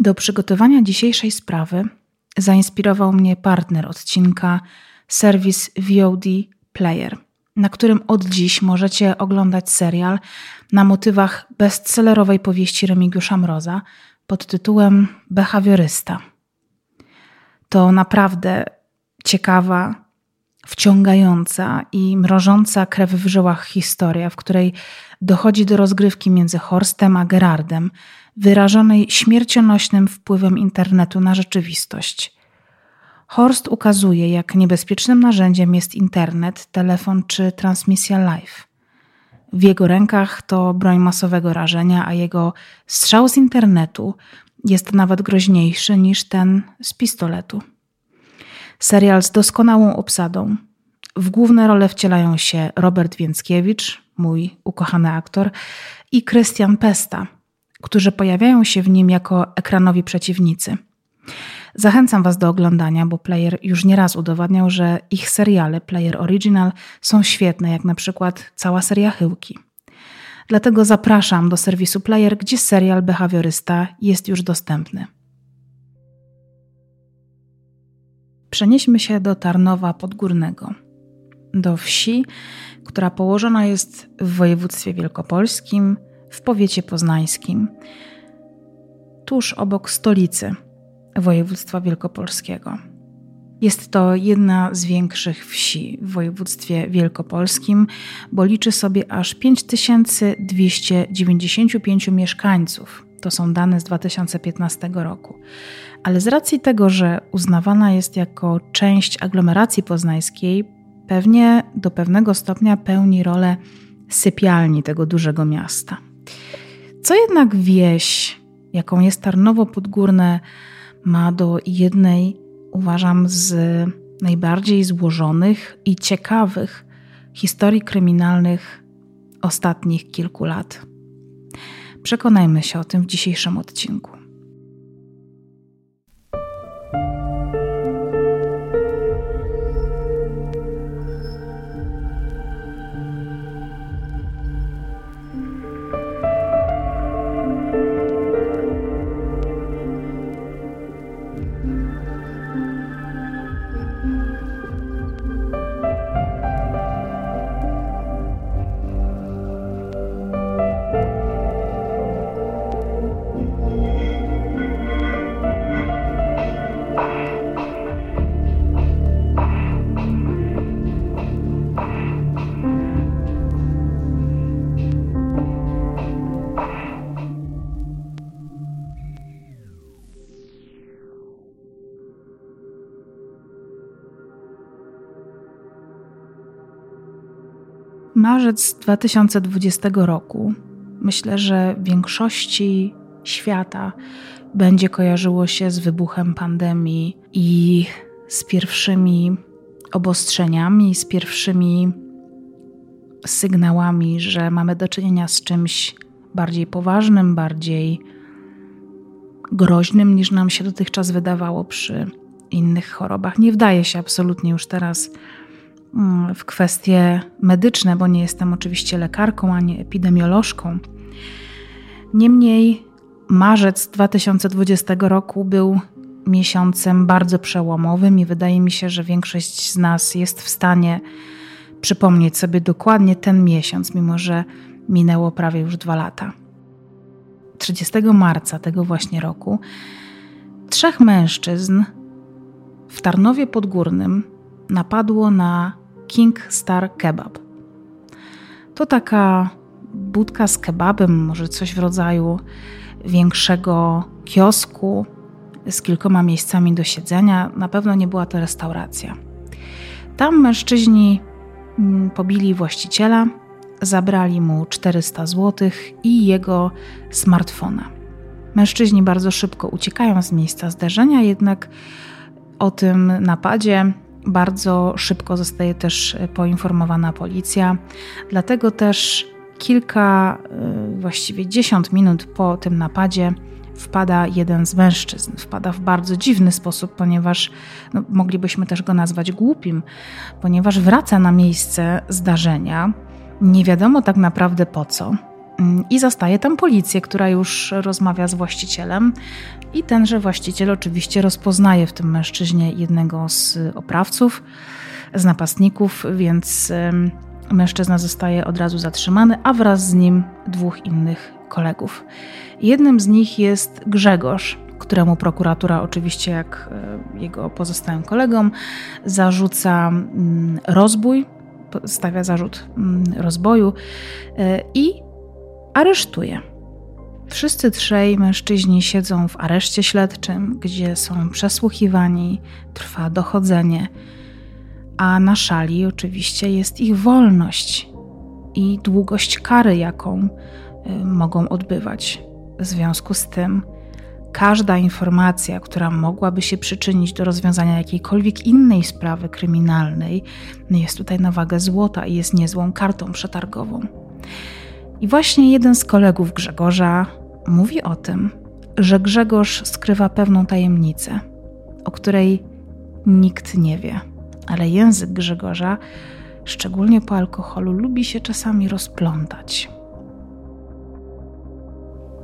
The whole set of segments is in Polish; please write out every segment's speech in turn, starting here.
Do przygotowania dzisiejszej sprawy zainspirował mnie partner odcinka, serwis VOD Player, na którym od dziś możecie oglądać serial na motywach bestsellerowej powieści Remigiusza Mroza pod tytułem Behawiorysta. To naprawdę ciekawa, wciągająca i mrożąca krew w żyłach historia, w której dochodzi do rozgrywki między Horstem a Gerardem, wyrażonej śmiercionośnym wpływem internetu na rzeczywistość. Horst ukazuje, jak niebezpiecznym narzędziem jest internet, telefon czy transmisja live. W jego rękach to broń masowego rażenia, a jego strzał z internetu jest nawet groźniejszy niż ten z pistoletu. Serial z doskonałą obsadą. W główne role wcielają się Robert Więckiewicz, mój ukochany aktor, i Krystian Pesta, którzy pojawiają się w nim jako ekranowi przeciwnicy. Zachęcam Was do oglądania, bo Player już nieraz udowadniał, że ich seriale Player Original są świetne, jak na przykład cała seria Chyłki. Dlatego zapraszam do serwisu Player, gdzie serial Behawiorysta jest już dostępny. Przenieśmy się do Tarnowa Podgórnego, do wsi, która położona jest w województwie wielkopolskim, w powiecie poznańskim, tuż obok stolicy województwa wielkopolskiego. Jest to jedna z większych wsi w województwie wielkopolskim, bo liczy sobie aż 5295 mieszkańców. To są dane z 2015 roku. Ale z racji tego, że uznawana jest jako część aglomeracji poznańskiej, pewnie do pewnego stopnia pełni rolę sypialni tego dużego miasta. Co jednak wieś, jaką jest Tarnowo Podgórne, ma do jednej, uważam, z najbardziej złożonych i ciekawych historii kryminalnych ostatnich kilku lat. Przekonajmy się o tym w dzisiejszym odcinku. Marzec 2020 roku myślę, że większości świata będzie kojarzyło się z wybuchem pandemii i z pierwszymi obostrzeniami, z pierwszymi sygnałami, że mamy do czynienia z czymś bardziej poważnym, bardziej groźnym niż nam się dotychczas wydawało przy innych chorobach. Nie wdaje się absolutnie już teraz w kwestie medyczne, bo nie jestem oczywiście lekarką ani epidemiolożką. Niemniej marzec 2020 roku był miesiącem bardzo przełomowym i wydaje mi się, że większość z nas jest w stanie przypomnieć sobie dokładnie ten miesiąc, mimo że minęło prawie już dwa lata. 30 marca tego właśnie roku trzech mężczyzn w Tarnowie Podgórnym napadło na King Star Kebab. To taka budka z kebabem, może coś w rodzaju większego kiosku z kilkoma miejscami do siedzenia. Na pewno nie była to restauracja. Tam mężczyźni mm, pobili właściciela, zabrali mu 400 zł i jego smartfona. Mężczyźni bardzo szybko uciekają z miejsca zdarzenia, jednak o tym napadzie bardzo szybko zostaje też e, poinformowana policja, dlatego też kilka, e, właściwie dziesiąt minut po tym napadzie wpada jeden z mężczyzn. Wpada w bardzo dziwny sposób, ponieważ no, moglibyśmy też go nazwać głupim, ponieważ wraca na miejsce zdarzenia. Nie wiadomo tak naprawdę po co. mm, i zastaje tam policję, która już rozmawia z właścicielem. I tenże właściciel oczywiście rozpoznaje w tym mężczyźnie jednego z oprawców, z napastników, więc mężczyzna zostaje od razu zatrzymany, a wraz z nim dwóch innych kolegów. Jednym z nich jest Grzegorz, któremu prokuratura, oczywiście jak e, jego pozostałym kolegom, zarzuca rozbój, stawia zarzut rozboju e, i aresztuje. Wszyscy trzej mężczyźni siedzą w areszcie śledczym, gdzie są przesłuchiwani, trwa dochodzenie, a na szali oczywiście jest ich wolność i długość kary, jaką y, mogą odbywać. W związku z tym, każda informacja, która mogłaby się przyczynić do rozwiązania jakiejkolwiek innej sprawy kryminalnej, jest tutaj na wagę złota i jest niezłą kartą przetargową. I właśnie jeden z kolegów Grzegorza mówi o tym, że Grzegorz skrywa pewną tajemnicę, o której nikt nie wie, ale język Grzegorza, szczególnie po alkoholu, lubi się czasami rozplątać.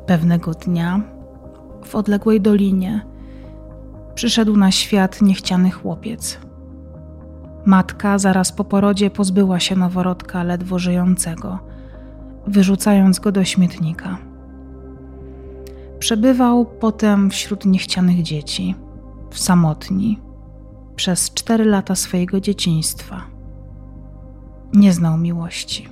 Pewnego dnia w odległej dolinie przyszedł na świat niechciany chłopiec. Matka zaraz po porodzie pozbyła się noworodka ledwo żyjącego, wyrzucając go do śmietnika. Przebywał potem wśród niechcianych dzieci, w samotni, przez cztery lata swojego dzieciństwa. Nie znał miłości.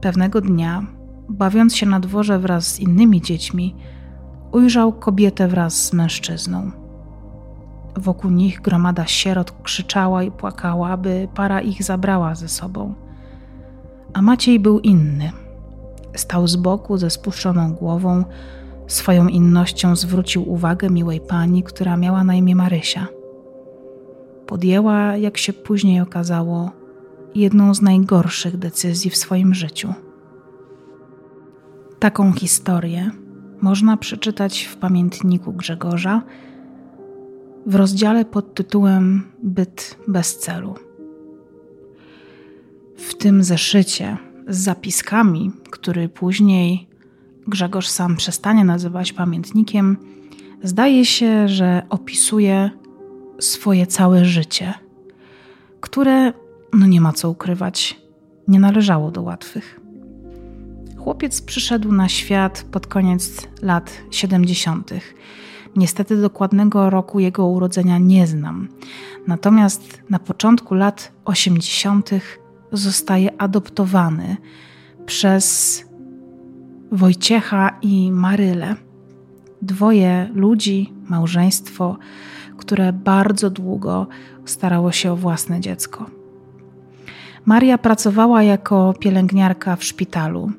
Pewnego dnia, bawiąc się na dworze wraz z innymi dziećmi, ujrzał kobietę wraz z mężczyzną. Wokół nich gromada sierot krzyczała i płakała, by para ich zabrała ze sobą. A Maciej był inny – Stał z boku ze spuszczoną głową, swoją innością zwrócił uwagę miłej pani, która miała na imię Marysia. Podjęła, jak się później okazało, jedną z najgorszych decyzji w swoim życiu. Taką historię można przeczytać w pamiętniku Grzegorza w rozdziale pod tytułem Byt bez celu. W tym zeszycie z zapiskami, który później Grzegorz sam przestanie nazywać pamiętnikiem, zdaje się, że opisuje swoje całe życie, które, no nie ma co ukrywać, nie należało do łatwych. Chłopiec przyszedł na świat pod koniec lat 70. Niestety dokładnego roku jego urodzenia nie znam. Natomiast na początku lat 80 zostaje adoptowany przez Wojciecha i Marylę. Dwoje ludzi, małżeństwo, które bardzo długo starało się o własne dziecko. Maria pracowała jako pielęgniarka w szpitalu.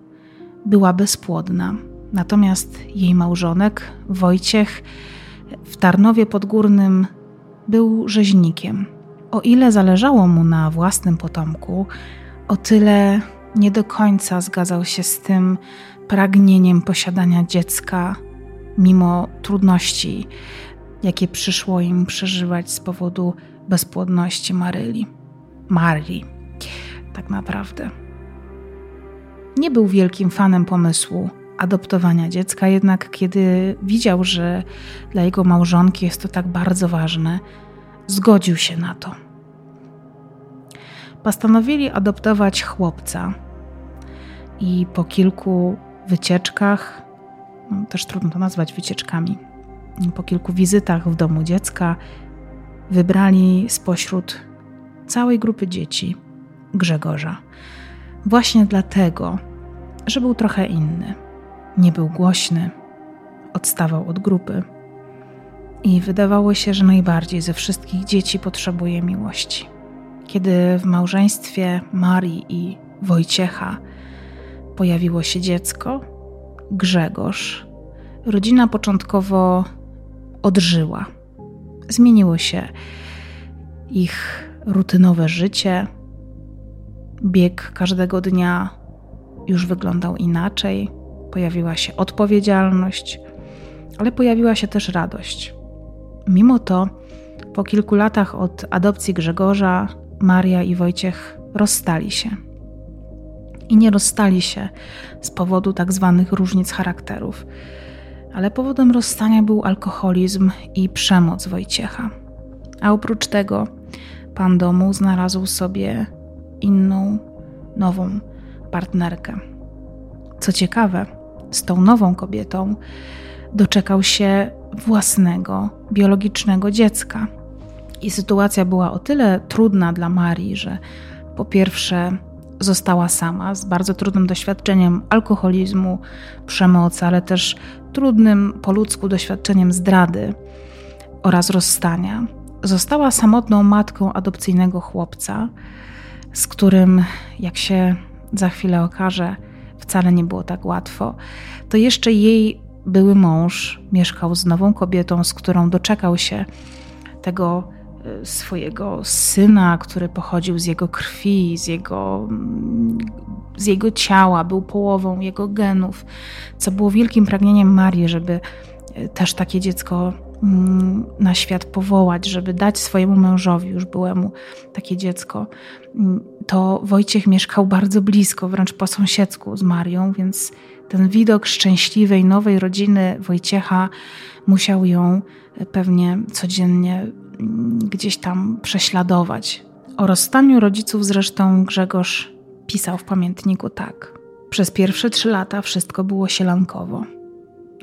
Była bezpłodna. Natomiast jej małżonek, Wojciech, w Tarnowie Podgórnym był rzeźnikiem. O ile zależało mu na własnym potomku, o tyle nie do końca zgadzał się z tym pragnieniem posiadania dziecka, mimo trudności, jakie przyszło im przeżywać z powodu bezpłodności Maryli. Marii, tak naprawdę. Nie był wielkim fanem pomysłu adoptowania dziecka, jednak kiedy widział, że dla jego małżonki jest to tak bardzo ważne, zgodził się na to. Postanowili adoptować chłopca. I po kilku wycieczkach, no też trudno to nazwać wycieczkami, po kilku wizytach w domu dziecka, wybrali spośród całej grupy dzieci Grzegorza. Właśnie dlatego, że był trochę inny. Nie był głośny, odstawał od grupy i wydawało się, że najbardziej ze wszystkich dzieci potrzebuje miłości. Kiedy w małżeństwie Marii i Wojciecha pojawiło się dziecko, Grzegorz, rodzina początkowo odżyła. Zmieniło się ich rutynowe życie. Bieg każdego dnia już wyglądał inaczej. Pojawiła się odpowiedzialność, ale pojawiła się też radość. Mimo to, po kilku latach od adopcji Grzegorza, Maria i Wojciech rozstali się. i nie rozstali się z powodu tak zwanych różnic charakterów. Ale powodem rozstania był alkoholizm i przemoc Wojciecha. A oprócz tego pan domu znalazł sobie inną, nową partnerkę. Co ciekawe, z tą nową kobietą doczekał się własnego, biologicznego dziecka. I sytuacja była o tyle trudna dla Marii, że po pierwsze została sama z bardzo trudnym doświadczeniem alkoholizmu, przemocy, ale też trudnym po ludzku doświadczeniem zdrady oraz rozstania. Została samotną matką adopcyjnego chłopca, z którym, jak się za chwilę okaże, wcale nie było tak łatwo. To jeszcze jej były mąż mieszkał z nową kobietą, z którą doczekał się tego swojego syna, który pochodził z jego krwi, z jego, mm, z jego ciała, był połową jego genów, co było wielkim pragnieniem Marii, żeby e, też takie dziecko mm, na świat powołać, żeby dać swojemu mężowi, już byłemu takie dziecko. Mm, to Wojciech mieszkał bardzo blisko, wręcz po sąsiedzku z Marią, więc ten widok szczęśliwej, nowej rodziny Wojciecha musiał ją pewnie codziennie gdzieś tam prześladować. O rozstaniu rodziców zresztą Grzegorz pisał w pamiętniku tak. Przez pierwsze trzy lata wszystko było sielankowo.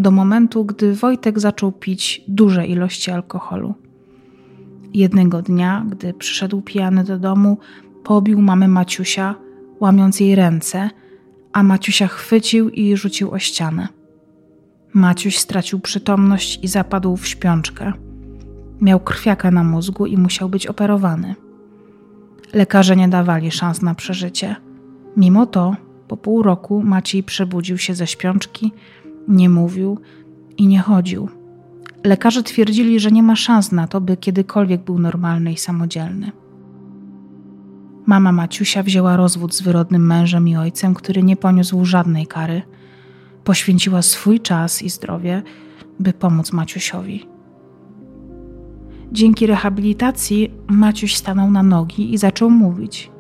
Do momentu, gdy Wojtek zaczął pić duże ilości alkoholu. Jednego dnia, gdy przyszedł pijany do domu, pobił mamę Maciusia, łamiąc jej ręce – a Maciusia chwycił i rzucił o ścianę. Maciuś stracił przytomność i zapadł w śpiączkę. Miał krwiaka na mózgu i musiał być operowany. Lekarze nie dawali szans na przeżycie. Mimo to, po pół roku Maciej przebudził się ze śpiączki, nie mówił i nie chodził. Lekarze twierdzili, że nie ma szans na to, by kiedykolwiek był normalny i samodzielny. Mama Maciusia wzięła rozwód z wyrodnym mężem i ojcem, który nie poniósł żadnej kary. Poświęciła swój czas i zdrowie, by pomóc Maciusiowi. Dzięki rehabilitacji Maciuś stanął na nogi i zaczął mówić.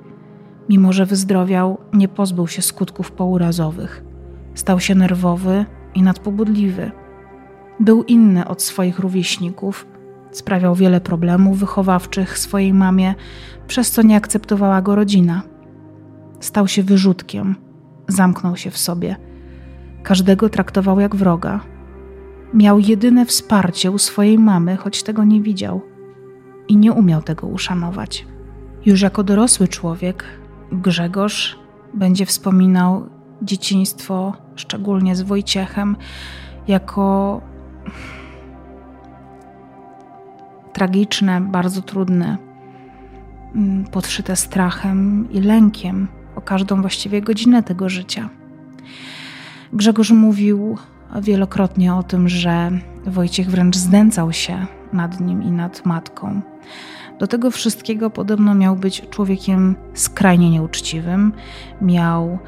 Mimo, że wyzdrowiał, nie pozbył się skutków pourazowych. Stał się nerwowy i nadpobudliwy. Był inny od swoich rówieśników, sprawiał wiele problemów wychowawczych swojej mamie, przez co nie akceptowała go rodzina. Stał się wyrzutkiem, zamknął się w sobie. Każdego traktował jak wroga. Miał jedyne wsparcie u swojej mamy, choć tego nie widział i nie umiał tego uszanować. Już jako dorosły człowiek, Grzegorz będzie wspominał dzieciństwo, szczególnie z Wojciechem, jako tragiczne, bardzo trudne Mm, podszyte strachem i lękiem o każdą właściwie godzinę tego życia. Grzegorz mówił wielokrotnie o tym, że Wojciech wręcz znęcał się nad nim i nad matką. Do tego wszystkiego podobno miał być człowiekiem skrajnie nieuczciwym, miał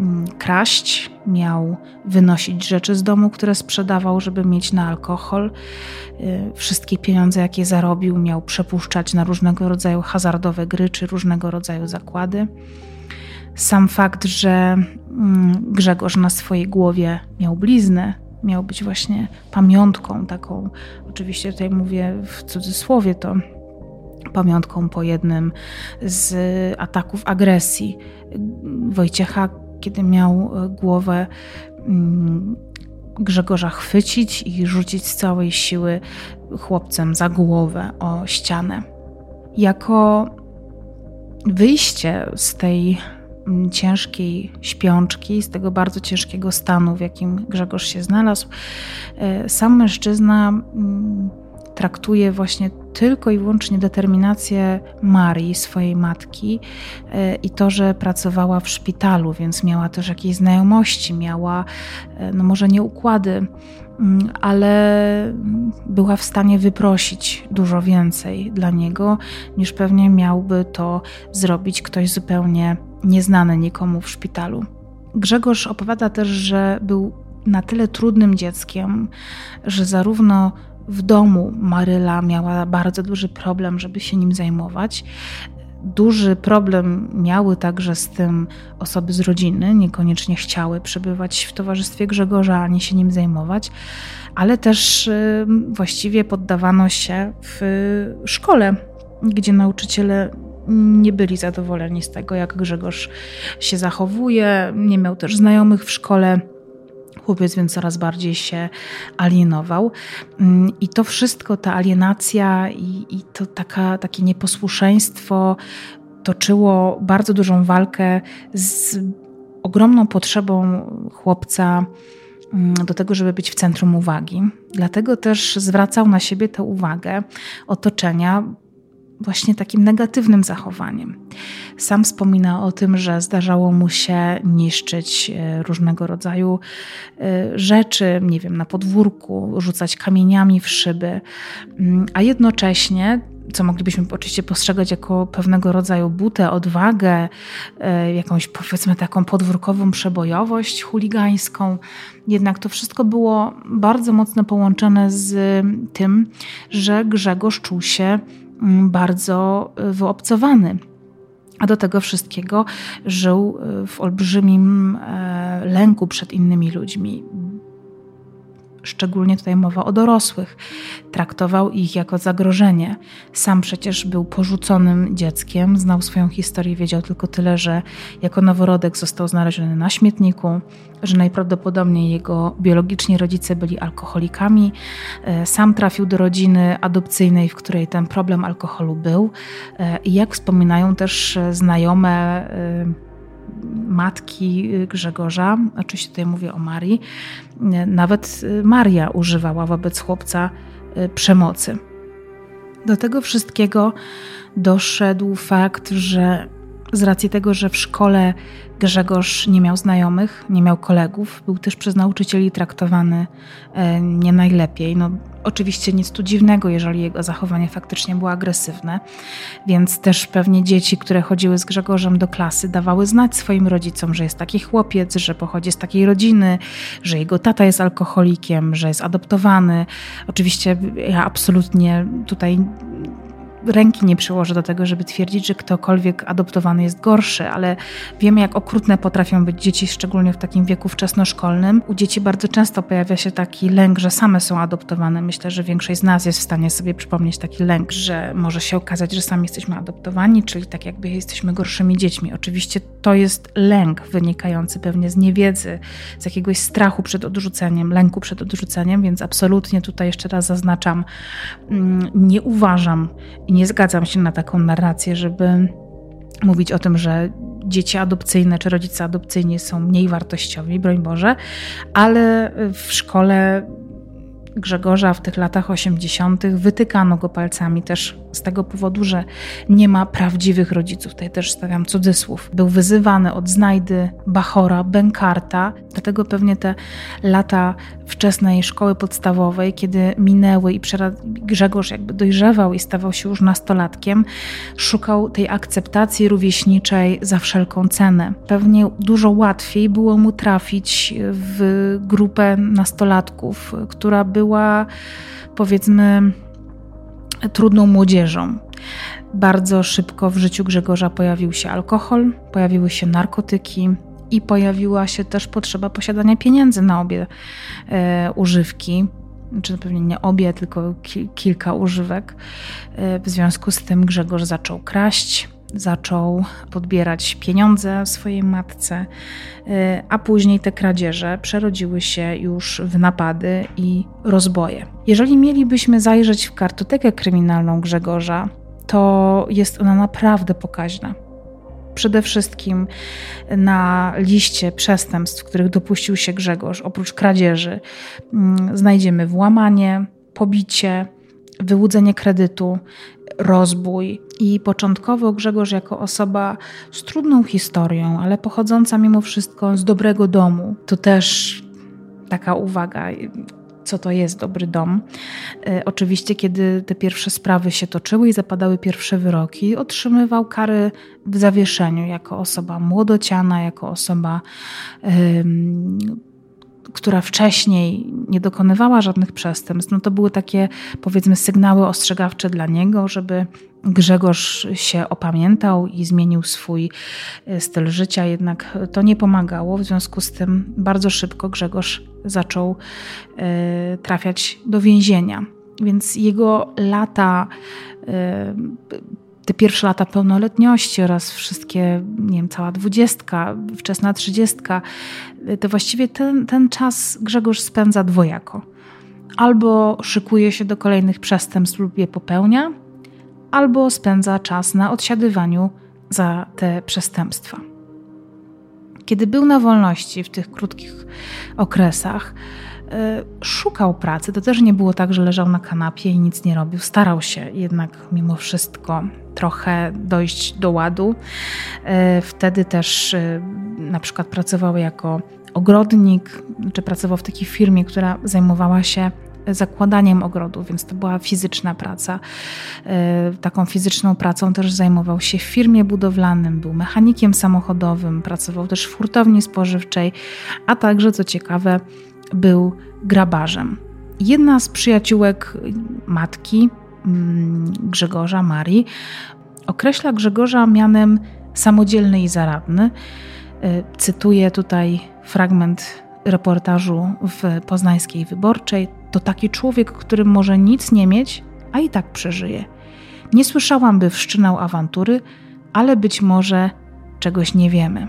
Mm, kraść, miał wynosić rzeczy z domu, które sprzedawał, żeby mieć na alkohol. Y, wszystkie pieniądze, jakie zarobił, miał przepuszczać na różnego rodzaju hazardowe gry czy różnego rodzaju zakłady. Sam fakt, że mm, Grzegorz na swojej głowie miał bliznę, miał być właśnie pamiątką taką, oczywiście tutaj mówię w cudzysłowie to, pamiątką po jednym z ataków agresji Wojciecha kiedy miał e, głowę mm, Grzegorza chwycić i rzucić z całej siły chłopcem za głowę o ścianę. Jako wyjście z tej ciężkiej śpiączki, z tego bardzo ciężkiego stanu, w jakim Grzegorz się znalazł, e, sam mężczyzna mm, traktuje właśnie tylko i wyłącznie determinację Marii, swojej matki e, i to, że pracowała w szpitalu, więc miała też jakieś znajomości, miała, e, no może nie układy, mm, ale była w stanie wyprosić dużo więcej dla niego, niż pewnie miałby to zrobić ktoś zupełnie nieznany nikomu w szpitalu. Grzegorz opowiada też, że był na tyle trudnym dzieckiem, że zarówno w domu Maryla miała bardzo duży problem, żeby się nim zajmować. Duży problem miały także z tym osoby z rodziny, niekoniecznie chciały przebywać w towarzystwie Grzegorza ani się nim zajmować, ale też y, właściwie poddawano się w szkole, gdzie nauczyciele nie byli zadowoleni z tego, jak Grzegorz się zachowuje, nie miał też znajomych w szkole chłopiec, więc coraz bardziej się alienował. Mm, I to wszystko, ta alienacja i, i to taka, takie nieposłuszeństwo toczyło bardzo dużą walkę z ogromną potrzebą chłopca mm, do tego, żeby być w centrum uwagi. Dlatego też zwracał na siebie tę uwagę otoczenia, właśnie takim negatywnym zachowaniem. Sam wspomina o tym, że zdarzało mu się niszczyć e, różnego rodzaju e, rzeczy, nie wiem, na podwórku, rzucać kamieniami w szyby, mm, a jednocześnie co moglibyśmy oczywiście postrzegać jako pewnego rodzaju butę, odwagę, e, jakąś powiedzmy taką podwórkową przebojowość chuligańską. Jednak to wszystko było bardzo mocno połączone z tym, że Grzegorz czuł się bardzo y, wyobcowany. A do tego wszystkiego żył y, w olbrzymim e, lęku przed innymi ludźmi, szczególnie tutaj mowa o dorosłych, traktował ich jako zagrożenie. Sam przecież był porzuconym dzieckiem, znał swoją historię, wiedział tylko tyle, że jako noworodek został znaleziony na śmietniku, że najprawdopodobniej jego biologiczni rodzice byli alkoholikami. E, sam trafił do rodziny adopcyjnej, w której ten problem alkoholu był. E, I jak wspominają też znajome, e, matki Grzegorza, oczywiście tutaj mówię o Marii, nawet Maria używała wobec chłopca y, przemocy. Do tego wszystkiego doszedł fakt, że z racji tego, że w szkole Grzegorz nie miał znajomych, nie miał kolegów, był też przez nauczycieli traktowany e, nie najlepiej. No, oczywiście nic tu dziwnego, jeżeli jego zachowanie faktycznie było agresywne, więc też pewnie dzieci, które chodziły z Grzegorzem do klasy, dawały znać swoim rodzicom, że jest taki chłopiec, że pochodzi z takiej rodziny, że jego tata jest alkoholikiem, że jest adoptowany. Oczywiście ja absolutnie tutaj ręki nie przyłożę do tego, żeby twierdzić, że ktokolwiek adoptowany jest gorszy, ale wiemy, jak okrutne potrafią być dzieci, szczególnie w takim wieku wczesnoszkolnym. U dzieci bardzo często pojawia się taki lęk, że same są adoptowane. Myślę, że większość z nas jest w stanie sobie przypomnieć taki lęk, że może się okazać, że sami jesteśmy adoptowani, czyli tak jakby jesteśmy gorszymi dziećmi. Oczywiście to jest lęk wynikający pewnie z niewiedzy, z jakiegoś strachu przed odrzuceniem, lęku przed odrzuceniem, więc absolutnie tutaj jeszcze raz zaznaczam, mm, nie uważam i nie zgadzam się na taką narrację, żeby mówić o tym, że dzieci adopcyjne czy rodzice adopcyjni są mniej wartościowi, broń Boże, ale w szkole Grzegorza w tych latach 80. wytykano go palcami też z tego powodu, że nie ma prawdziwych rodziców. Tutaj też stawiam cudzysłów. Był wyzywany od Znajdy, Bachora, Benkarta. Dlatego pewnie te lata wczesnej szkoły podstawowej, kiedy minęły i Grzegorz jakby dojrzewał i stawał się już nastolatkiem, szukał tej akceptacji rówieśniczej za wszelką cenę. Pewnie dużo łatwiej było mu trafić w grupę nastolatków, która była powiedzmy trudną młodzieżą. Bardzo szybko w życiu Grzegorza pojawił się alkohol, pojawiły się narkotyki i pojawiła się też potrzeba posiadania pieniędzy na obie e, używki. Czy pewnie nie obie, tylko ki kilka używek. E, w związku z tym Grzegorz zaczął kraść, zaczął podbierać pieniądze swojej matce, y, a później te kradzieże przerodziły się już w napady i rozboje. Jeżeli mielibyśmy zajrzeć w kartotekę kryminalną Grzegorza, to jest ona naprawdę pokaźna. Przede wszystkim na liście przestępstw, których dopuścił się Grzegorz, oprócz kradzieży, mm, znajdziemy włamanie, pobicie, wyłudzenie kredytu, rozbój. I początkowo Grzegorz, jako osoba z trudną historią, ale pochodząca mimo wszystko z dobrego domu, to też taka uwaga, co to jest dobry dom. E, oczywiście, kiedy te pierwsze sprawy się toczyły i zapadały pierwsze wyroki, otrzymywał kary w zawieszeniu jako osoba młodociana, jako osoba która wcześniej nie dokonywała żadnych przestępstw, no to były takie powiedzmy sygnały ostrzegawcze dla niego, żeby Grzegorz się opamiętał i zmienił swój e, styl życia, jednak to nie pomagało. W związku z tym bardzo szybko Grzegorz zaczął e, trafiać do więzienia. Więc jego lata, e, te pierwsze lata pełnoletności oraz wszystkie, nie wiem, cała dwudziestka, wczesna trzydziestka, to właściwie ten, ten czas Grzegorz spędza dwojako. Albo szykuje się do kolejnych przestępstw lub je popełnia, albo spędza czas na odsiadywaniu za te przestępstwa. Kiedy był na wolności w tych krótkich okresach, szukał pracy. To też nie było tak, że leżał na kanapie i nic nie robił. Starał się jednak mimo wszystko trochę dojść do ładu. E, wtedy też e, na przykład pracował jako ogrodnik, czy pracował w takiej firmie, która zajmowała się zakładaniem ogrodu, więc to była fizyczna praca. Taką fizyczną pracą też zajmował się w firmie budowlanym, był mechanikiem samochodowym, pracował też w hurtowni spożywczej, a także, co ciekawe, był grabarzem. Jedna z przyjaciółek matki mm, Grzegorza, Marii, określa Grzegorza mianem samodzielny i zaradny. E, cytuję tutaj fragment reportażu w poznańskiej wyborczej to taki człowiek, który może nic nie mieć, a i tak przeżyje. Nie słyszałam, by wszczynał awantury, ale być może czegoś nie wiemy.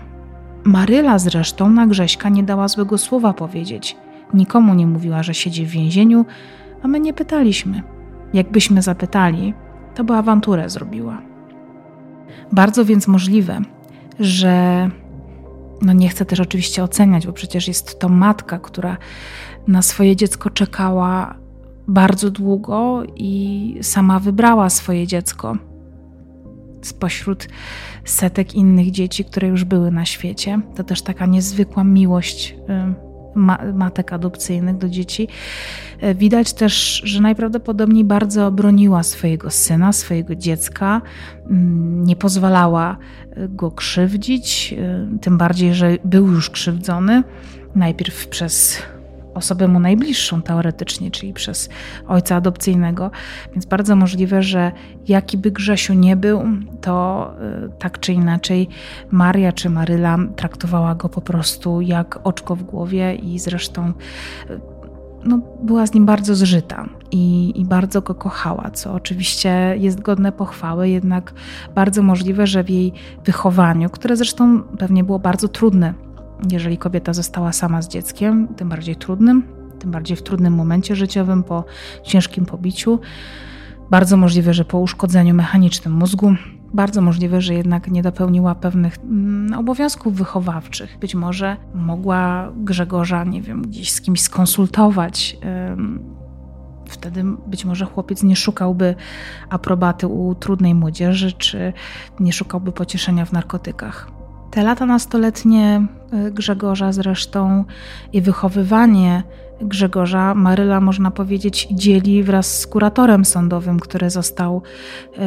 Maryla zresztą na Grześka nie dała złego słowa powiedzieć. Nikomu nie mówiła, że siedzi w więzieniu, a my nie pytaliśmy. Jakbyśmy zapytali, to by awanturę zrobiła. Bardzo więc możliwe, że no nie chcę też oczywiście oceniać, bo przecież jest to matka, która na swoje dziecko czekała bardzo długo i sama wybrała swoje dziecko spośród setek innych dzieci, które już były na świecie. To też taka niezwykła miłość matek adopcyjnych do dzieci. E, widać też, że najprawdopodobniej bardzo broniła swojego syna, swojego dziecka, mm, nie pozwalała e, go krzywdzić, e, tym bardziej, że był już krzywdzony. Najpierw przez osobę mu najbliższą teoretycznie, czyli przez ojca adopcyjnego. Więc bardzo możliwe, że jaki by Grzesiu nie był, to y, tak czy inaczej Maria czy Maryla traktowała go po prostu jak oczko w głowie i zresztą y, no, była z nim bardzo zżyta i, i, bardzo go kochała, co oczywiście jest godne pochwały, jednak bardzo możliwe, że w jej wychowaniu, które zresztą pewnie było bardzo trudne jeżeli kobieta została sama z dzieckiem, tym bardziej trudnym, tym bardziej w trudnym momencie życiowym, po ciężkim pobiciu, bardzo możliwe, że po uszkodzeniu mechanicznym mózgu, bardzo możliwe, że jednak nie dopełniła pewnych mm, obowiązków wychowawczych. Być może mogła Grzegorza, nie wiem, gdzieś z kimś skonsultować. Wtedy być może chłopiec nie szukałby aprobaty u trudnej młodzieży, czy nie szukałby pocieszenia w narkotykach. Te lata nastoletnie y, Grzegorza zresztą i wychowywanie Grzegorza Maryla, można powiedzieć, dzieli wraz z kuratorem sądowym, który został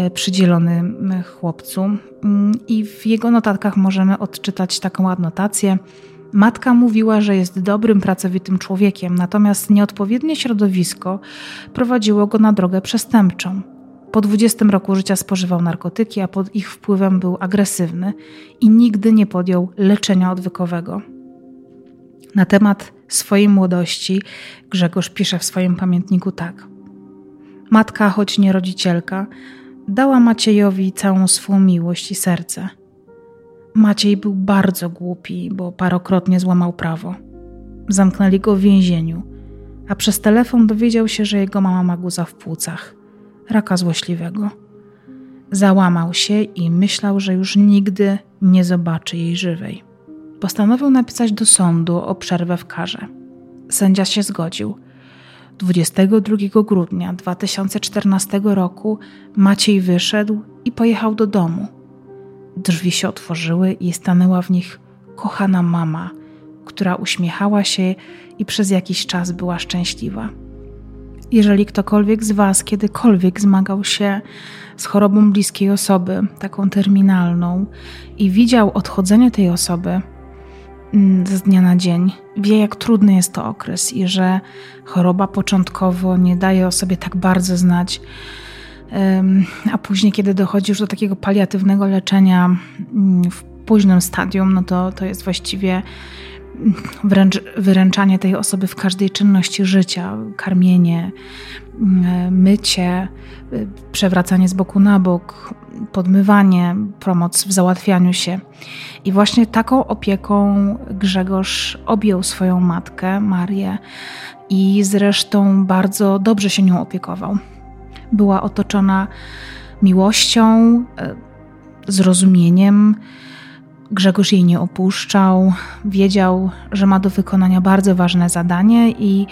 y, przydzielony chłopcu. Mm, I w jego notatkach możemy odczytać taką adnotację. Matka mówiła, że jest dobrym, pracowitym człowiekiem, natomiast nieodpowiednie środowisko prowadziło go na drogę przestępczą. Po 20 roku życia spożywał narkotyki, a pod ich wpływem był agresywny i nigdy nie podjął leczenia odwykowego. Na temat swojej młodości Grzegorz pisze w swoim pamiętniku tak. Matka, choć nie rodzicielka, dała Maciejowi całą swą miłość i serce. Maciej był bardzo głupi, bo parokrotnie złamał prawo. Zamknęli go w więzieniu, a przez telefon dowiedział się, że jego mama ma guza w płucach raka złośliwego. Załamał się i myślał, że już nigdy nie zobaczy jej żywej. Postanowił napisać do sądu o przerwę w karze. Sędzia się zgodził. 22 grudnia 2014 roku Maciej wyszedł i pojechał do domu. Drzwi się otworzyły i stanęła w nich kochana mama, która uśmiechała się i przez jakiś czas była szczęśliwa. Jeżeli ktokolwiek z Was kiedykolwiek zmagał się z chorobą bliskiej osoby, taką terminalną, i widział odchodzenie tej osoby, mm, z dnia na dzień, wie jak trudny jest to okres i że choroba początkowo nie daje o sobie tak bardzo znać. A później, kiedy dochodzi już do takiego paliatywnego leczenia mm, w późnym stadium, no to, to jest właściwie wręcz wyręczanie tej osoby w każdej czynności życia, karmienie, mm, mycie, przewracanie z boku na bok, podmywanie, pomoc w załatwianiu się. I właśnie taką opieką Grzegorz objął swoją matkę, Marię, i zresztą bardzo dobrze się nią opiekował. Była otoczona miłością, y, zrozumieniem, Grzegorz jej nie opuszczał, wiedział, że ma do wykonania bardzo ważne zadanie i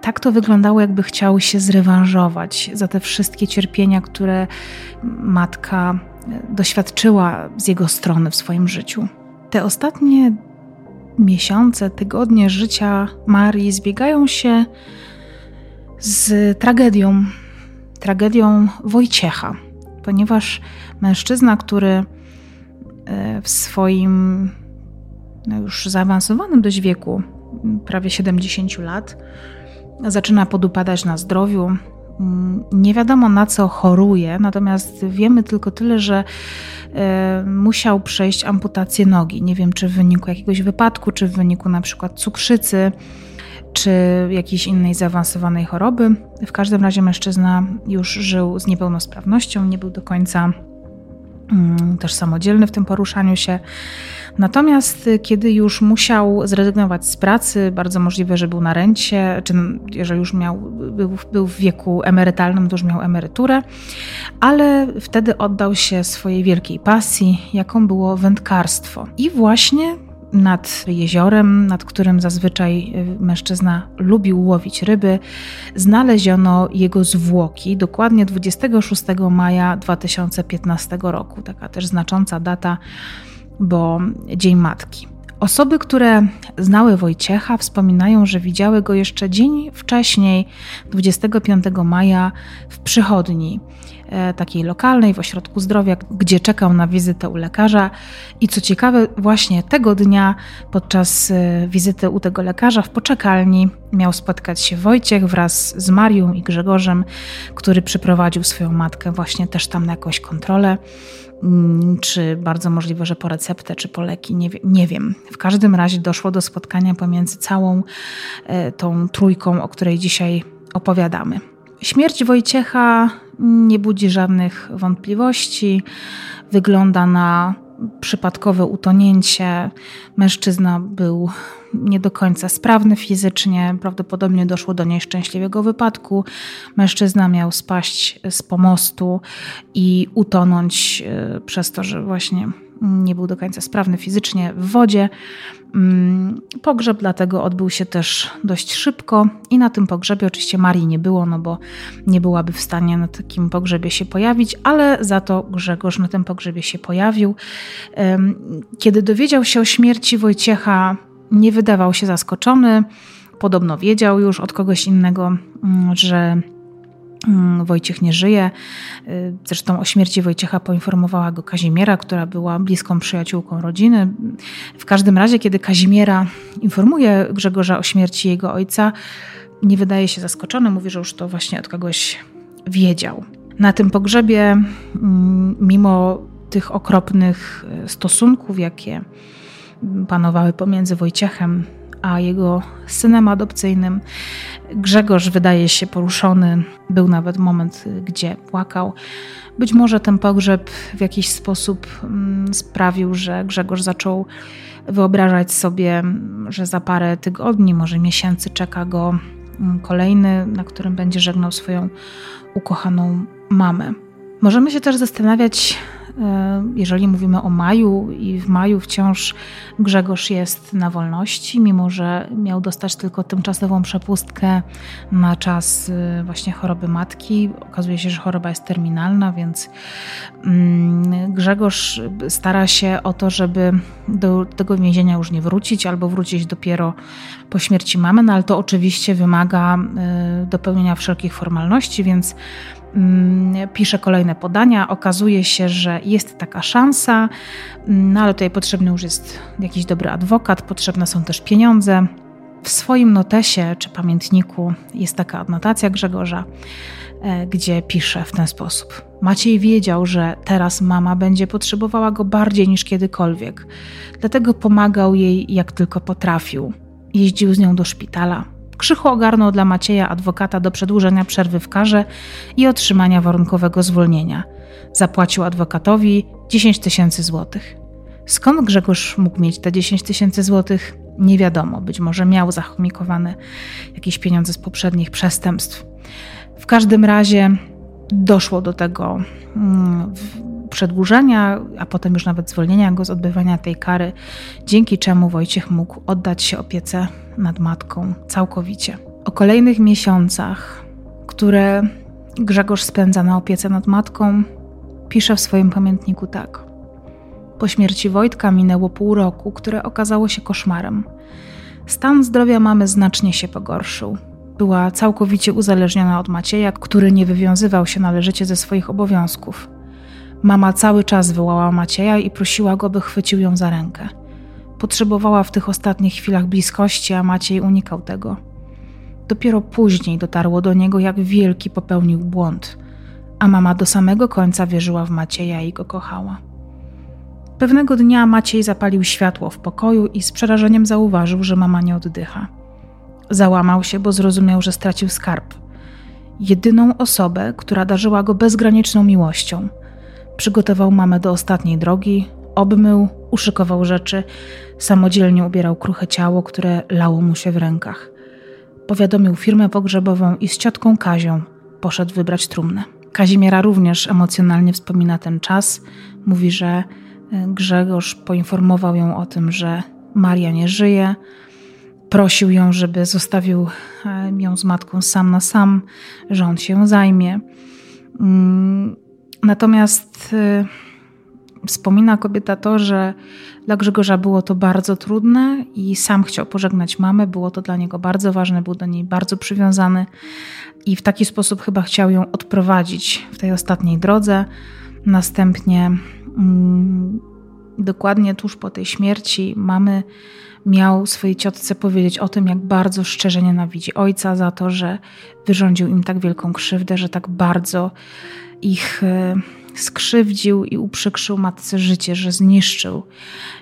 tak to wyglądało, jakby chciał się zrewanżować za te wszystkie cierpienia, które matka doświadczyła z jego strony w swoim życiu. Te ostatnie miesiące, tygodnie życia Marii zbiegają się z tragedią, tragedią Wojciecha, ponieważ mężczyzna, który w swoim no już zaawansowanym dość wieku, prawie 70 lat, zaczyna podupadać na zdrowiu. Nie wiadomo na co choruje, natomiast wiemy tylko tyle, że e, musiał przejść amputację nogi. Nie wiem, czy w wyniku jakiegoś wypadku, czy w wyniku na przykład cukrzycy, czy jakiejś innej zaawansowanej choroby. W każdym razie mężczyzna już żył z niepełnosprawnością, nie był do końca też samodzielny w tym poruszaniu się. Natomiast y, kiedy już musiał zrezygnować z pracy, bardzo możliwe, że był na rencie, czy jeżeli już miał, był, był w wieku emerytalnym, to już miał emeryturę, ale wtedy oddał się swojej wielkiej pasji, jaką było wędkarstwo. I właśnie nad jeziorem, nad którym zazwyczaj y, mężczyzna lubił łowić ryby, znaleziono jego zwłoki dokładnie 26 maja 2015 roku. Taka też znacząca data, bo Dzień Matki. Osoby, które znały Wojciecha, wspominają, że widziały go jeszcze dzień wcześniej, 25 maja, w przychodni. E, takiej lokalnej w ośrodku zdrowia, gdzie czekał na wizytę u lekarza. I co ciekawe, właśnie tego dnia podczas e, wizyty u tego lekarza w poczekalni miał spotkać się Wojciech wraz z Marią i Grzegorzem, który przyprowadził swoją matkę właśnie też tam na jakąś kontrolę mm, czy bardzo możliwe, że po receptę, czy po leki, nie, nie, wiem. W każdym razie doszło do spotkania pomiędzy całą e, tą trójką, o której dzisiaj opowiadamy. Śmierć Wojciecha nie budzi żadnych wątpliwości. Wygląda na przypadkowe utonięcie. Mężczyzna był nie do końca sprawny fizycznie, prawdopodobnie doszło do nieszczęśliwego wypadku. Mężczyzna miał spaść z pomostu i utonąć e, przez to, że właśnie nie był do końca sprawny fizycznie w wodzie. Mm, pogrzeb dlatego odbył się też dość szybko i na tym pogrzebie oczywiście Marii nie było, no bo nie byłaby w stanie na takim pogrzebie się pojawić, ale za to Grzegorz na tym pogrzebie się pojawił. Kiedy dowiedział się o śmierci Wojciecha, nie wydawał się zaskoczony. Podobno wiedział już od kogoś innego, mm, że Wojciech nie żyje. Y, zresztą o śmierci Wojciecha poinformowała go Kazimiera, która była bliską przyjaciółką rodziny. W każdym razie, kiedy Kazimiera informuje Grzegorza o śmierci jego ojca, nie wydaje się zaskoczony, mówi, że już to właśnie od kogoś wiedział. Na tym pogrzebie, mm, mimo tych okropnych y, stosunków, jakie panowały pomiędzy Wojciechem a jego synem adopcyjnym. Grzegorz wydaje się poruszony, był nawet moment, gdzie płakał. Być może ten pogrzeb w jakiś sposób mm, sprawił, że Grzegorz zaczął wyobrażać sobie, że za parę tygodni, może miesięcy czeka go mm, kolejny, na którym będzie żegnał swoją ukochaną mamę. Możemy się też zastanawiać, jeżeli mówimy o maju i w maju wciąż Grzegorz jest na wolności, mimo że miał dostać tylko tymczasową przepustkę na czas e, właśnie choroby matki. Okazuje się, że choroba jest terminalna, więc mm, Grzegorz stara się o to, żeby do tego więzienia już nie wrócić albo wrócić dopiero po śmierci mamy, no ale to oczywiście wymaga e, dopełnienia wszelkich formalności, więc pisze kolejne podania. Okazuje się, że jest taka szansa, mm, no ale tutaj potrzebny już jest jakiś dobry adwokat, potrzebne są też pieniądze. W swoim notesie czy pamiętniku jest taka adnotacja Grzegorza, e, gdzie pisze w ten sposób. Maciej wiedział, że teraz mama będzie potrzebowała go bardziej niż kiedykolwiek, dlatego pomagał jej jak tylko potrafił. Jeździł z nią do szpitala. Krzychu ogarnął dla Macieja adwokata do przedłużenia przerwy w karze i otrzymania warunkowego zwolnienia. Zapłacił adwokatowi 10 tysięcy złotych. Skąd Grzegorz mógł mieć te 10 tysięcy złotych? Nie wiadomo, być może miał zachomikowane jakieś pieniądze z poprzednich przestępstw. W każdym razie doszło do tego mm, przedłużenia, a potem już nawet zwolnienia go z odbywania tej kary, dzięki czemu Wojciech mógł oddać się opiece nad matką całkowicie. O kolejnych miesiącach, które Grzegorz spędza na opiece nad matką, pisze w swoim pamiętniku tak. Po śmierci Wojtka minęło pół roku, które okazało się koszmarem. Stan zdrowia mamy znacznie się pogorszył. Była całkowicie uzależniona od Macieja, który nie wywiązywał się należycie ze swoich obowiązków. Mama cały czas wołała Macieja i prosiła go, by chwycił ją za rękę. Potrzebowała w tych ostatnich chwilach bliskości, a Maciej unikał tego. Dopiero później dotarło do niego, jak wielki popełnił błąd, a mama do samego końca wierzyła w Macieja i go kochała. Pewnego dnia Maciej zapalił światło w pokoju i z przerażeniem zauważył, że mama nie oddycha. Załamał się, bo zrozumiał, że stracił skarb. Jedyną osobę, która darzyła go bezgraniczną miłością. Przygotował mamę do ostatniej drogi, obmył, uszykował rzeczy, samodzielnie ubierał kruche ciało, które lało mu się w rękach. Powiadomił firmę pogrzebową i z ciotką Kazią poszedł wybrać trumnę. Kazimiera również emocjonalnie wspomina ten czas. Mówi, że e, Grzegorz poinformował ją o tym, że Maria nie żyje, Prosił ją, żeby zostawił e, ją z matką sam na sam, że on się zajmie. Natomiast e, wspomina kobieta to, że dla Grzegorza było to bardzo trudne i sam chciał pożegnać mamę. Było to dla niego bardzo ważne, był do niej bardzo przywiązany i w taki sposób chyba chciał ją odprowadzić w tej ostatniej drodze. Następnie, mm, dokładnie tuż po tej śmierci, mamy miał swojej ciotce powiedzieć o tym, jak bardzo szczerze nienawidzi ojca za to, że wyrządził im tak wielką krzywdę, że tak bardzo ich e, skrzywdził i uprzykrzył matce życie, że zniszczył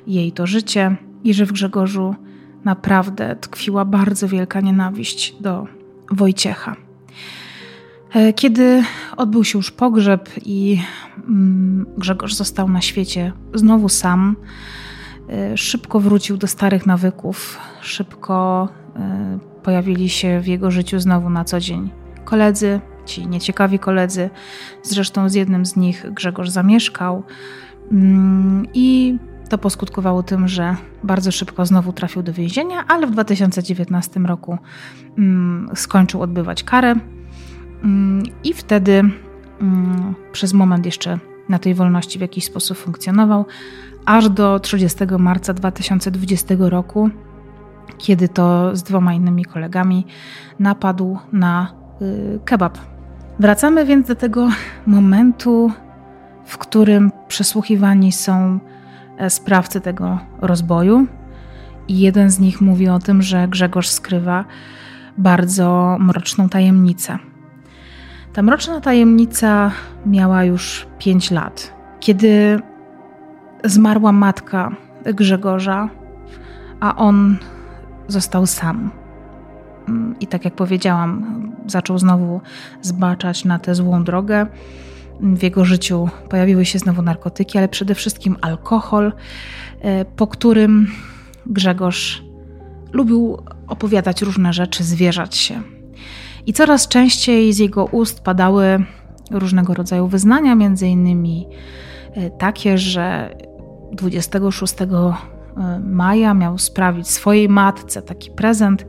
jej to życie i że w Grzegorzu naprawdę tkwiła bardzo wielka nienawiść do Wojciecha. E, kiedy odbył się już pogrzeb i mm, Grzegorz został na świecie znowu sam, Y, szybko wrócił do starych nawyków, szybko pojawili się w jego życiu znowu na co dzień koledzy, ci nieciekawi koledzy. Zresztą z jednym z nich Grzegorz zamieszkał mm, i to poskutkowało tym, że bardzo szybko znowu trafił do więzienia, ale w 2019 roku mm, skończył odbywać karę mm, i wtedy przez moment jeszcze na tej wolności w jakiś sposób funkcjonował, aż do 30 marca 2020 roku, kiedy to z dwoma innymi kolegami napadł na y, kebab. Wracamy więc do tego momentu, w którym przesłuchiwani są e, sprawcy tego rozboju. I jeden z nich mówi o tym, że Grzegorz skrywa bardzo mroczną tajemnicę. Ta mroczna tajemnica miała już 5 lat. Kiedy zmarła matka Grzegorza, a on został sam. I tak jak powiedziałam, zaczął znowu zbaczać na tę złą drogę. W jego życiu pojawiły się znowu narkotyki, ale przede wszystkim alkohol, e, po którym Grzegorz lubił opowiadać różne rzeczy, zwierzać się. I coraz częściej z jego ust padały różnego rodzaju wyznania, między innymi e, takie, że 26 e, maja miał sprawić swojej matce taki prezent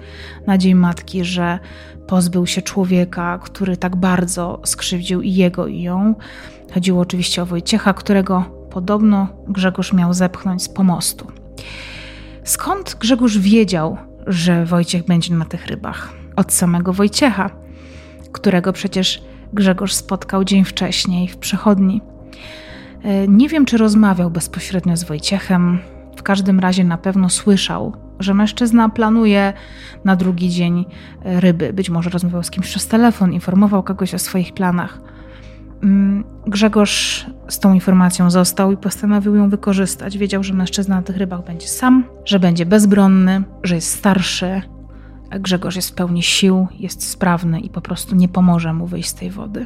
na Dzień Matki, że pozbył się człowieka, który tak bardzo skrzywdził i jego, i ją. Chodziło oczywiście o Wojciecha, którego podobno Grzegorz miał zepchnąć z pomostu. Skąd Grzegorz wiedział, że Wojciech będzie na tych rybach? Od samego Wojciecha, którego przecież Grzegorz spotkał dzień wcześniej w przechodni. E, nie wiem, czy rozmawiał bezpośrednio z Wojciechem. W każdym razie na pewno słyszał, że mężczyzna planuje na drugi dzień e, ryby. Być może rozmawiał z kimś przez telefon, informował kogoś o swoich planach. Mm, Grzegorz z tą informacją został i postanowił ją wykorzystać. Wiedział, że mężczyzna na tych rybach będzie sam, że będzie bezbronny, że jest starszy. Grzegorz jest w pełni sił, jest sprawny i po prostu nie pomoże mu wyjść z tej wody.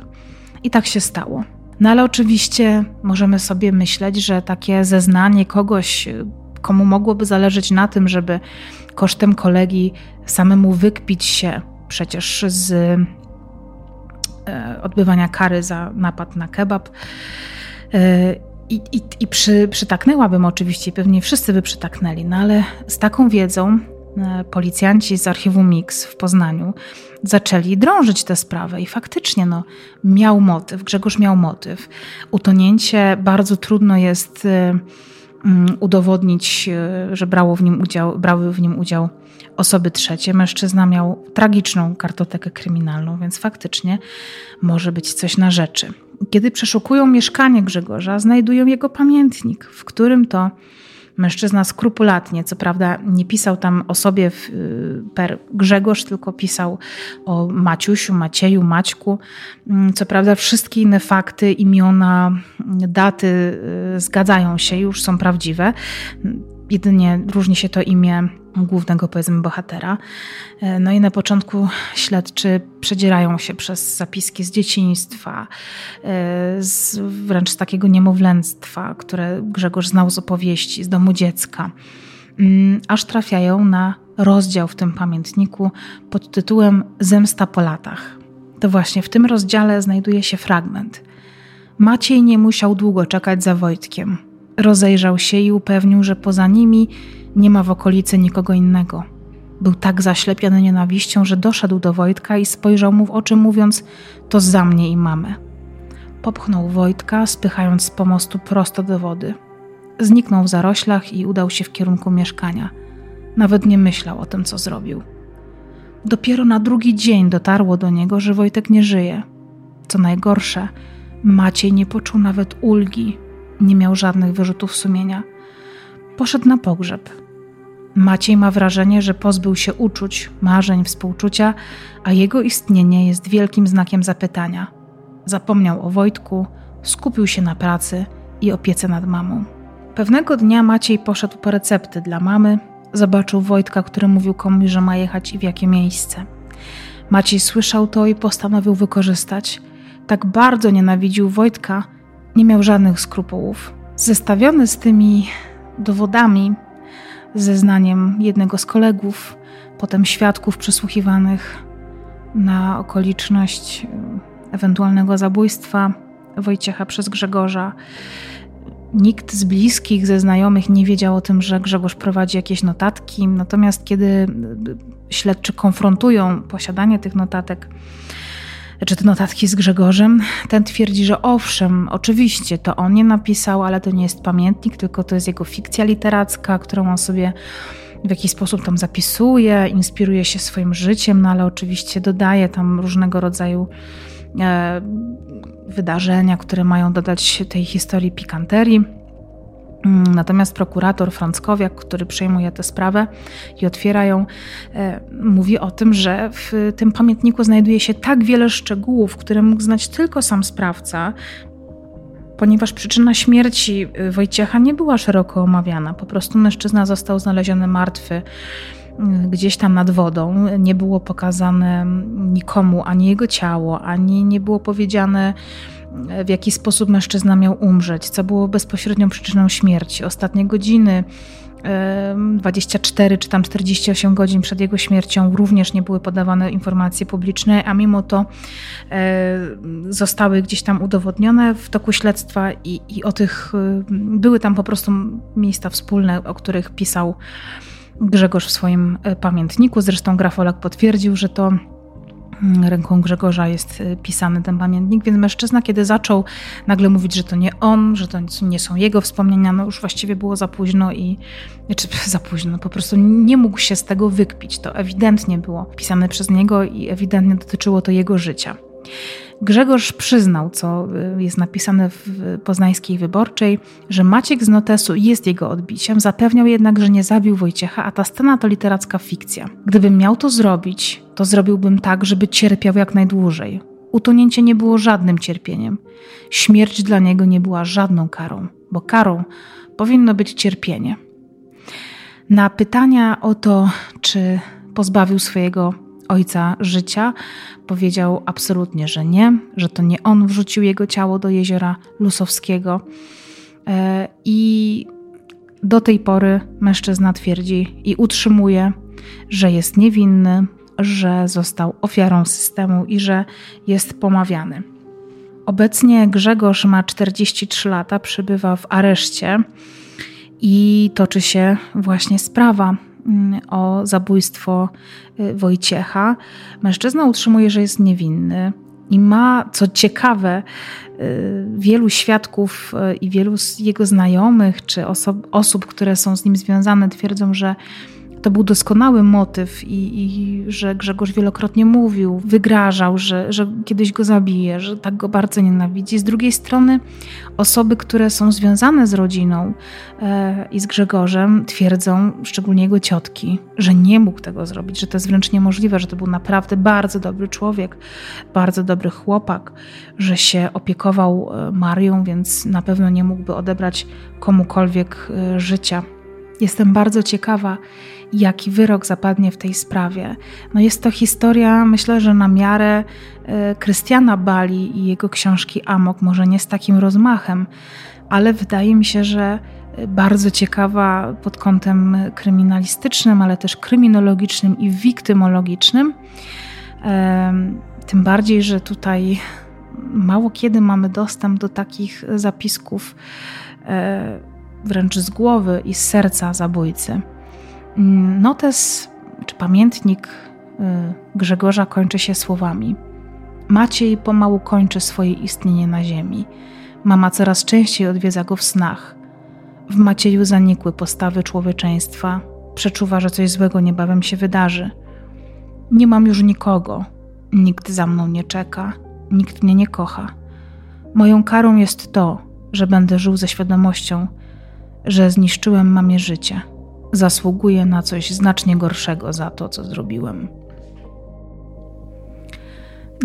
I tak się stało. No ale oczywiście możemy sobie myśleć, że takie zeznanie kogoś, komu mogłoby zależeć na tym, żeby kosztem kolegi samemu wykpić się przecież z e, odbywania kary za napad na kebab. E, I, i, i przy, przytaknęłabym oczywiście, pewnie wszyscy by przytaknęli, no ale z taką wiedzą e, policjanci z archiwum Mix w Poznaniu zaczęli drążyć tę sprawę i faktycznie no, miał motyw, Grzegorz miał motyw. Utonięcie bardzo trudno jest udowodnić, y, że brało w nim udział, brały w nim udział osoby trzecie. Mężczyzna miał tragiczną kartotekę kryminalną, więc faktycznie może być coś na rzeczy. Kiedy przeszukują mieszkanie Grzegorza, znajdują jego pamiętnik, w którym to Mężczyzna skrupulatnie, co prawda nie pisał tam o sobie y, per Grzegorz, tylko pisał o Maciusiu, Macieju, Maćku. Mm, co prawda wszystkie inne fakty, imiona, daty y, zgadzają się, już są prawdziwe. Jedynie różni się to imię głównego, powiedzmy, bohatera. E, no i na początku śledczy przedzierają się przez zapiski z dzieciństwa, e, z, wręcz z takiego niemowlęctwa, które Grzegorz znał z opowieści, z domu dziecka, mm, aż trafiają na rozdział w tym pamiętniku pod tytułem Zemsta po latach. To właśnie w tym rozdziale znajduje się fragment. Maciej nie musiał długo czekać za Wojtkiem. Rozejrzał się i upewnił, że poza nimi nie ma w okolicy nikogo innego. Był tak zaślepiony nienawiścią, że doszedł do Wojtka i spojrzał mu w oczy, mówiąc: To za mnie i mamę. Popchnął Wojtka, spychając z pomostu prosto do wody. Zniknął w zaroślach i udał się w kierunku mieszkania. Nawet nie myślał o tym, co zrobił. Dopiero na drugi dzień dotarło do niego, że Wojtek nie żyje. Co najgorsze, Maciej nie poczuł nawet ulgi, nie miał żadnych wyrzutów sumienia. Poszedł na pogrzeb. Maciej ma wrażenie, że pozbył się uczuć, marzeń, współczucia, a jego istnienie jest wielkim znakiem zapytania. Zapomniał o Wojtku, skupił się na pracy i opiece nad mamą. Pewnego dnia Maciej poszedł po recepty dla mamy, zobaczył Wojtka, który mówił komuś, że ma jechać i w jakie miejsce. Maciej słyszał to i postanowił wykorzystać. Tak bardzo nienawidził Wojtka, nie miał żadnych skrupułów. Zestawiony z tymi dowodami, zeznaniem jednego z kolegów, potem świadków przesłuchiwanych na okoliczność e, ewentualnego zabójstwa Wojciecha przez Grzegorza. Nikt z bliskich, ze znajomych nie wiedział o tym, że Grzegorz prowadzi jakieś notatki, natomiast kiedy e, śledczy konfrontują posiadanie tych notatek czy te notatki z Grzegorzem, ten twierdzi, że owszem, oczywiście to on je napisał, ale to nie jest pamiętnik, tylko to jest jego fikcja literacka, którą on sobie w jakiś sposób tam zapisuje, inspiruje się swoim życiem, no ale oczywiście dodaje tam różnego rodzaju e, wydarzenia, które mają dodać tej historii pikanterii. Mm, natomiast prokurator Franckowiak, który przejmuje tę sprawę i otwiera ją, e, mówi o tym, że w tym pamiętniku znajduje się tak wiele szczegółów, które mógł znać tylko sam sprawca, ponieważ przyczyna śmierci e, Wojciecha nie była szeroko omawiana. Po prostu mężczyzna został znaleziony martwy mm, gdzieś tam nad wodą. Nie było pokazane nikomu ani jego ciało, ani nie było powiedziane w jaki sposób mężczyzna miał umrzeć, co było bezpośrednią przyczyną śmierci. Ostatnie godziny, 24 czy tam 48 godzin przed jego śmiercią również nie były podawane informacje publiczne, a mimo to e, zostały gdzieś tam udowodnione w toku śledztwa i, i o tych e, były tam po prostu miejsca wspólne, o których pisał Grzegorz w swoim e, pamiętniku. Zresztą grafolog potwierdził, że to ręką Grzegorza jest y, pisany ten pamiętnik, więc mężczyzna, kiedy zaczął nagle mówić, że to nie on, że to nie są jego wspomnienia, no już właściwie było za późno i czy znaczy, za późno, po prostu nie mógł się z tego wykpić. To ewidentnie było pisane przez niego i ewidentnie dotyczyło to jego życia. Grzegorz przyznał, co y, jest napisane w poznańskiej wyborczej, że Maciek z notesu jest jego odbiciem, zapewniał jednak, że nie zabił Wojciecha, a ta scena to literacka fikcja. Gdybym miał to zrobić, to zrobiłbym tak, żeby cierpiał jak najdłużej. Utonięcie nie było żadnym cierpieniem. Śmierć dla niego nie była żadną karą, bo karą powinno być cierpienie. Na pytania o to, czy pozbawił swojego ojca życia, powiedział absolutnie, że nie, że to nie on wrzucił jego ciało do jeziora Lusowskiego. E, I do tej pory mężczyzna twierdzi i utrzymuje, że jest niewinny, że został ofiarą systemu i że jest pomawiany. Obecnie Grzegorz ma 43 lata, przybywa w areszcie i toczy się właśnie sprawa mm, o zabójstwo y, Wojciecha. Mężczyzna utrzymuje, że jest niewinny i ma, co ciekawe, y, wielu świadków y, i wielu jego znajomych czy osób, które są z nim związane, twierdzą, że to był doskonały motyw i, i, że Grzegorz wielokrotnie mówił, wygrażał, że, że kiedyś go zabije, że tak go bardzo nienawidzi. Z drugiej strony osoby, które są związane z rodziną e, i z Grzegorzem twierdzą, szczególnie jego ciotki, że nie mógł tego zrobić, że to jest wręcz niemożliwe, że to był naprawdę bardzo dobry człowiek, bardzo dobry chłopak, że się opiekował e, Marią, więc na pewno nie mógłby odebrać komukolwiek e, życia. Jestem bardzo ciekawa, jaki wyrok zapadnie w tej sprawie. No jest to historia, myślę, że na miarę e, Krystiana Bali i jego książki Amok, może nie z takim rozmachem, ale wydaje mi się, że bardzo ciekawa pod kątem kryminalistycznym, ale też kryminologicznym i wiktymologicznym. Tym bardziej, że tutaj mało kiedy mamy dostęp do takich zapisków e, wręcz z głowy i z serca zabójcy. Mm, notes czy pamiętnik y, Grzegorza kończy się słowami: Maciej pomału kończy swoje istnienie na ziemi. Mama coraz częściej odwiedza go w snach. W Macieju zanikły postawy człowieczeństwa. Przeczuwa, że coś złego niebawem się wydarzy. Nie mam już nikogo. Nikt za mną nie czeka. Nikt mnie nie kocha. Moją karą jest to, że będę żył ze świadomością, że zniszczyłem mamie życie. Zasługuję na coś znacznie gorszego za to, co zrobiłem.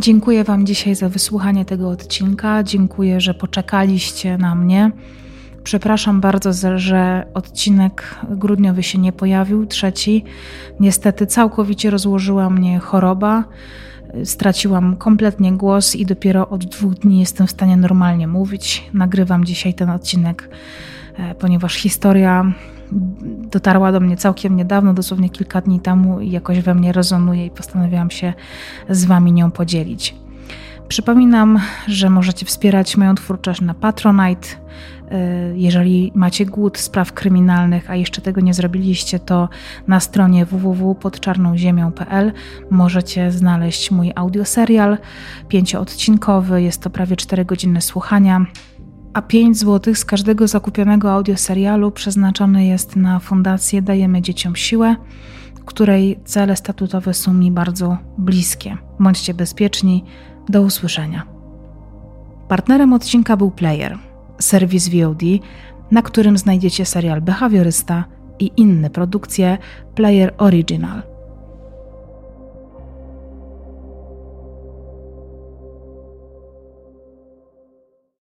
Dziękuję Wam dzisiaj za wysłuchanie tego odcinka. Dziękuję, że poczekaliście na mnie. Przepraszam bardzo, że odcinek grudniowy się nie pojawił, trzeci. Niestety całkowicie rozłożyła mnie choroba. Straciłam kompletnie głos i dopiero od dwóch dni jestem w stanie normalnie mówić. Nagrywam dzisiaj ten odcinek E, ponieważ historia dotarła do mnie całkiem niedawno, dosłownie kilka dni temu i jakoś we mnie rezonuje i postanowiłam się z Wami nią podzielić. Przypominam, że możecie wspierać moją twórczość na Patronite. E, jeżeli macie głód spraw kryminalnych, a jeszcze tego nie zrobiliście, to na stronie www.podczarnąziemią.pl możecie znaleźć mój audioserial pięcioodcinkowy. Jest to prawie 4 godziny słuchania a 5 zł z każdego zakupionego audioserialu przeznaczone jest na fundację Dajemy Dzieciom Siłę, której cele statutowe są mi bardzo bliskie. Bądźcie bezpieczni. Do usłyszenia. Partnerem odcinka był Player, serwis VOD, na którym znajdziecie serial Behawiorysta i inne produkcje Player Original.